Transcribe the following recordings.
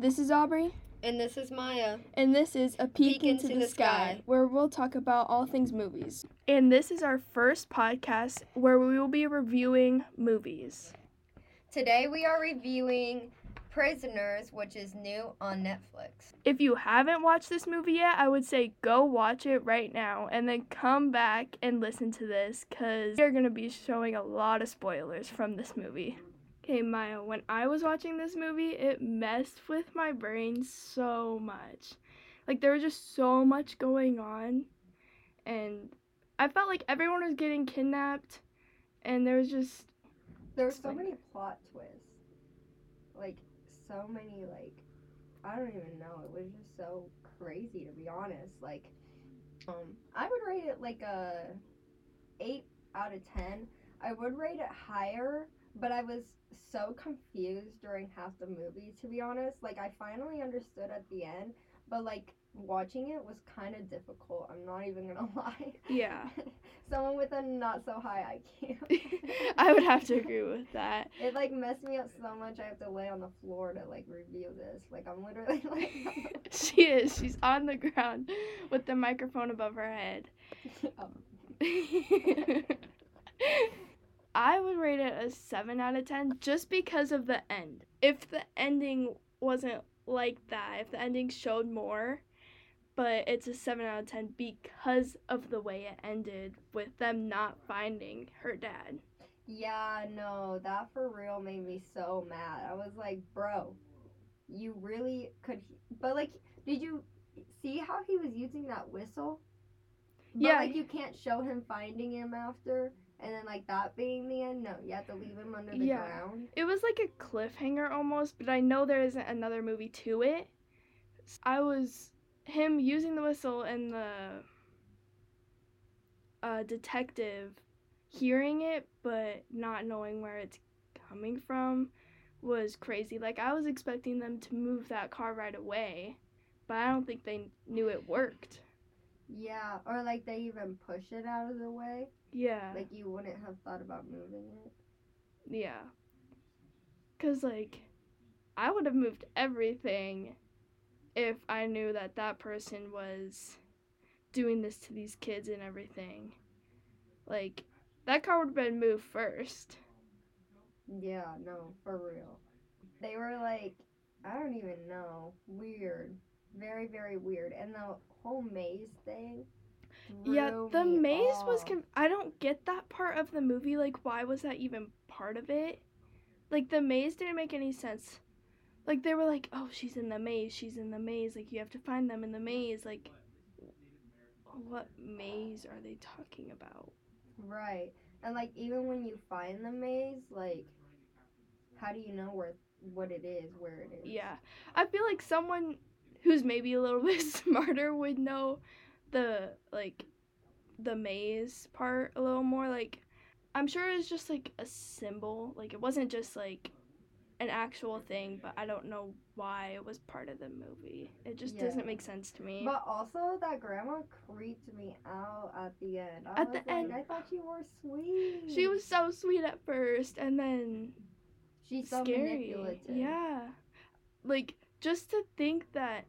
This is Aubrey, And this is Maya. and this is A Peek, Peek into, into the, the sky, Sky. where we'll talk about all things movies. And this is our first podcast where we will be reviewing movies. Today we are reviewing Prisoners, which is new on Netflix. If you haven't watched this movie yet, I would say go watch it right now and then come back and listen to this because we're going to be showing a lot of spoilers from this movie. Okay, Maya, when I was watching this movie, it messed with my brain so much. Like, there was just so much going on, and I felt like everyone was getting kidnapped, and there was just There were so many plot twists. Like, so many, like, I don't even know. It was just so crazy, to be honest. Like, um, I would rate it like a 8 out of 10. I would rate it higher, but I was so confused during half the movie, to be honest. Like, I finally understood at the end, but, like, watching it was kind of difficult. I'm not even gonna lie. yeah. Someone with a not so high IQ. I would have to agree with that. It like messed me up so much. I have to lay on the floor to like review this. Like I'm literally like. She is. She's on the ground with the microphone above her head. um, I would rate it a 7 out of 10 just because of the end. If the ending wasn't like that, if the ending showed more, but it's a 7 out of 10 because of the way it ended with them not finding her dad. yeah, no, that for real made me so mad. I was like, bro, you really could. But like, did you see how he was using that whistle? But, Yeah. Like you can't show him finding him after, and then like that being the end. No, you have to leave him under the Yeah. ground. It was like a cliffhanger almost, but I know there isn't another movie to it. I was him using the whistle and the uh, detective hearing it but not knowing where it's coming from was crazy. Like I was expecting them to move that car right away, but I don't think they knew it worked. Yeah, or like they even push it out of the way. Yeah. Like you wouldn't have thought about moving it. Yeah. Cuz like I would have moved everything if I knew that that person was doing this to these kids and everything. Like that car would have been moved first. Yeah, no, for real. They were like, I don't even know, weird, very very weird, and the whole maze thing. Yeah, the maze was off. I don't get that part of the movie like why was that even part of it? Like the maze didn't make any sense. Like they were like, "Oh, she's in the maze. She's in the maze. Like you have to find them in the maze." Like what maze are they talking about? right, and like even when you find the maze, like, how do you know where what it is, where it is? Yeah. I feel like someone who's maybe a little bit smarter would know the like the maze part a little more like I'm sure it's just like a symbol. Like it wasn't just like an actual thing, but I don't know why it was part of the movie. It just Yeah. doesn't make sense to me. But also, that grandma creeped me out at the end. I At was the like, end- I thought you were sweet. she was so sweet at first and then She's so scary. manipulative. Yeah. Like just to think that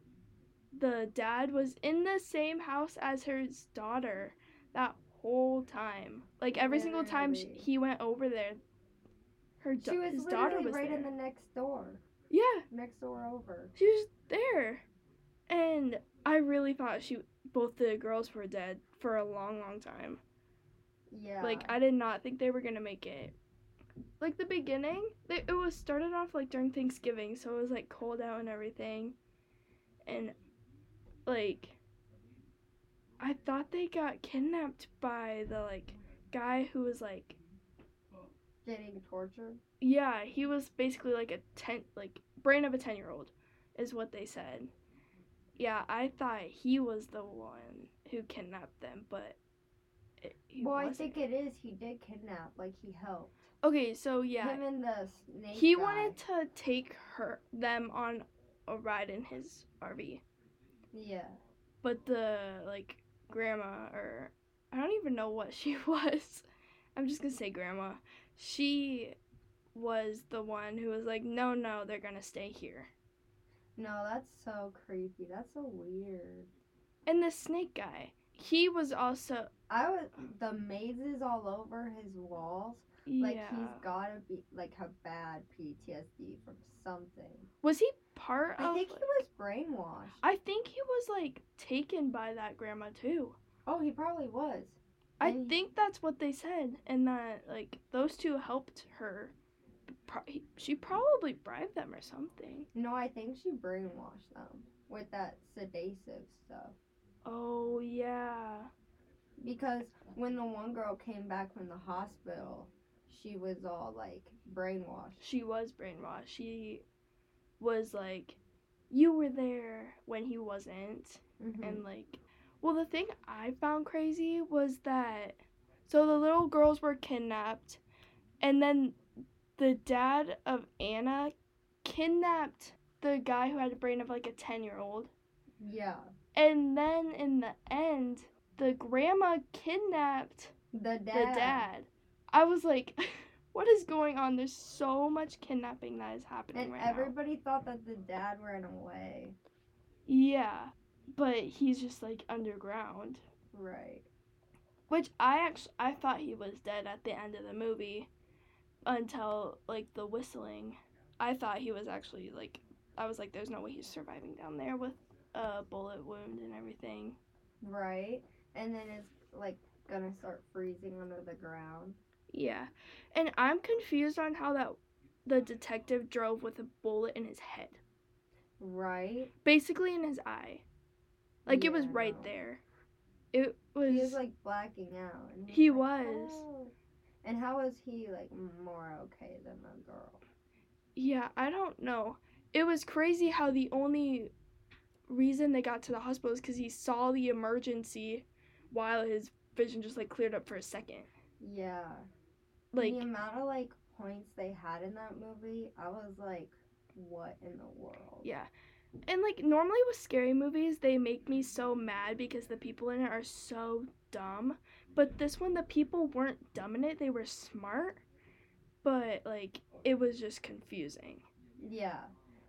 the dad was in the same house as his daughter that whole time. Like every single time sh Literally. he went over there, her She was his daughter was right there. in the next door. yeah, Next door over. she was there, and I really thought she both the girls were dead for a long, long time. Yeah. Like I did not think they were gonna make it. Like the beginning, it was started off like during Thanksgiving, so it was like cold out and everything, and like I thought they got kidnapped by the like guy who was like getting tortured. yeah he was basically like a ten like brain of a ten year old is what they said. Yeah, I thought he was the one who kidnapped them, but it, well, I wasn't. think it is. He did kidnap. Like he helped. Okay, so yeah, Him and the snake. he guy. wanted to take her them on a ride in his RV, Yeah. but the like grandma or I don't even know what she was. I'm just gonna say grandma. She was the one who was like, no, no, they're gonna stay here. No, that's so creepy. That's so weird. And the snake guy, he was also I was the mazes all over his walls. Like yeah. he's gotta be like a bad PTSD from something. was he part I of? think he was brainwashed. I think he was like taken by that grandma too. Oh, he probably was. I And- think that's what they said, and that like those two helped her. Pro- She probably bribed them or something. No, I think she brainwashed them with that sedative stuff. Oh yeah. Because when the one girl came back from the hospital, she was all like brainwashed. She was brainwashed. She was like, you were there when he wasn't. Mhm. And like, well, the thing I found crazy was that so the little girls were kidnapped, and then the dad of Anna kidnapped the guy who had the brain of like a 10 year old. yeah, And then in the end, the grandma kidnapped the dad. the dad. I was like, what is going on? There's so much kidnapping that is happening And right now. everybody thought that the dad ran away. Yeah, but he's just like underground. Right. Which I actually I thought he was dead at the end of the movie until like the whistling. I thought he was actually like I was like there's no way he's surviving down there with a bullet wound and everything. Right. And then it's like gonna start freezing under the ground. Yeah. And I'm confused on how that the detective drove with a bullet in his head. Right. Basically in his eye. Like it was right no. there. It was, He was like blacking out. And He like, was. "Oh." And how was he like more okay than the girl? Yeah, I don't know. It was crazy how the only reason they got to the hospital is because he saw the emergency while his vision just like cleared up for a second. Yeah. Like, the amount of like points they had in that movie, I was like, what in the world? yeah. And like, normally with scary movies, they make me so mad because the people in it are so dumb. But this one, the people weren't dumb in it, they were smart. But like, it was just confusing. Yeah.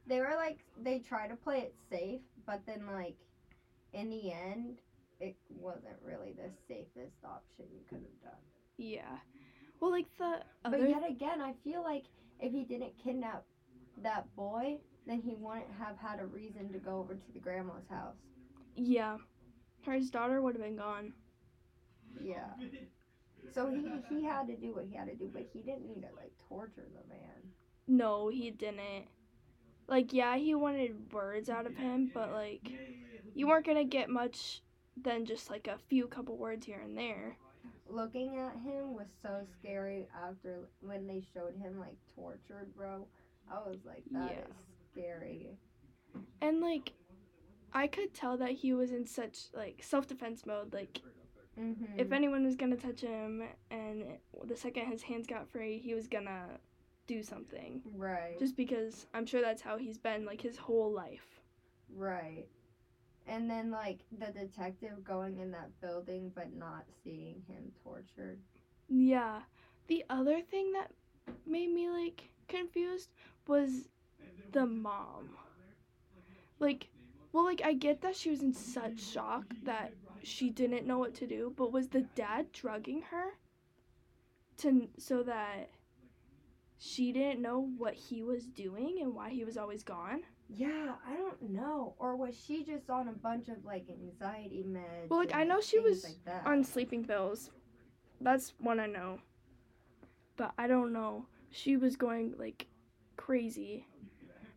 They were like they try to play it safe, but then like in the end it wasn't really the safest option you could have done. Yeah. Well, like, the But yet again, I feel like if he didn't kidnap that boy, then he wouldn't have had a reason to go over to the grandma's house. yeah. His daughter would have been gone. Yeah. So he he had to do what he had to do, but he didn't need to like torture the man. No, he didn't. Like, yeah, he wanted words out of him, but like, you weren't gonna get much than just like a few couple words here and there. Looking at him was so scary after when they showed him like tortured, bro. I was like, that is Yeah. scary. And like, I could tell that he was in such like self defense mode. Like, Mm-hmm. if anyone was gonna touch him, and the second his hands got free, he was gonna do something. right, Just because I'm sure that's how he's been like his whole life. right. And then like the detective going in that building but not seeing him tortured. Yeah. The other thing that made me like confused was the mom. Like, well, like I get that she was in such shock that she didn't know what to do, but was the dad drugging her to so that she didn't know what he was doing and why he was always gone? Yeah, I don't know. Or was she just on a bunch of like anxiety meds? Well, like, I know she was like? On sleeping pills. That's one I know. But I don't know. She was going like crazy.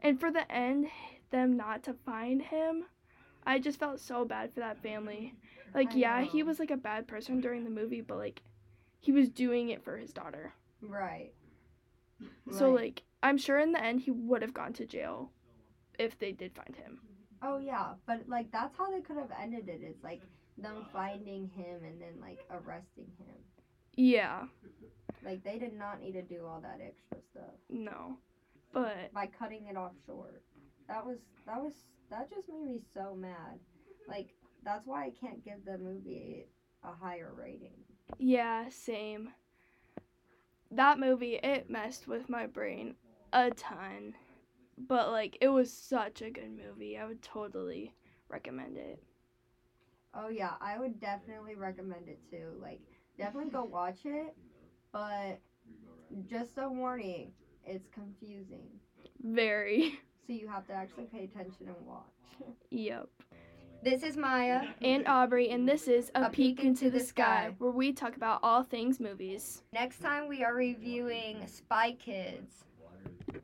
And for the end, them not to find him, I just felt so bad for that family. Like, I yeah, he was like a bad person during the movie, but like, he was doing it for his daughter. Right. So, Right. like, I'm sure in the end he would have gone to jail if they did find him. Oh yeah, but like that's how they could have ended it. It's like them finding him and then like arresting him. Yeah, Like they did not need to do all that extra stuff no. But by cutting it off short. That was that was that just made me so mad. Like that's why I can't give the movie a higher rating. Yeah, same. That movie, it messed with my brain a ton. But like it was such a good movie. I would totally recommend it. Oh yeah, I would definitely recommend it too. Like, definitely go watch it, but just a warning, it's confusing. Very. So you have to actually pay attention and watch. Yep. This is Maya. And Aubrey, and this is A, A Peek, Peek into, into the, the sky, Sky. where we talk about all things movies. Next time we are reviewing Spy Kids.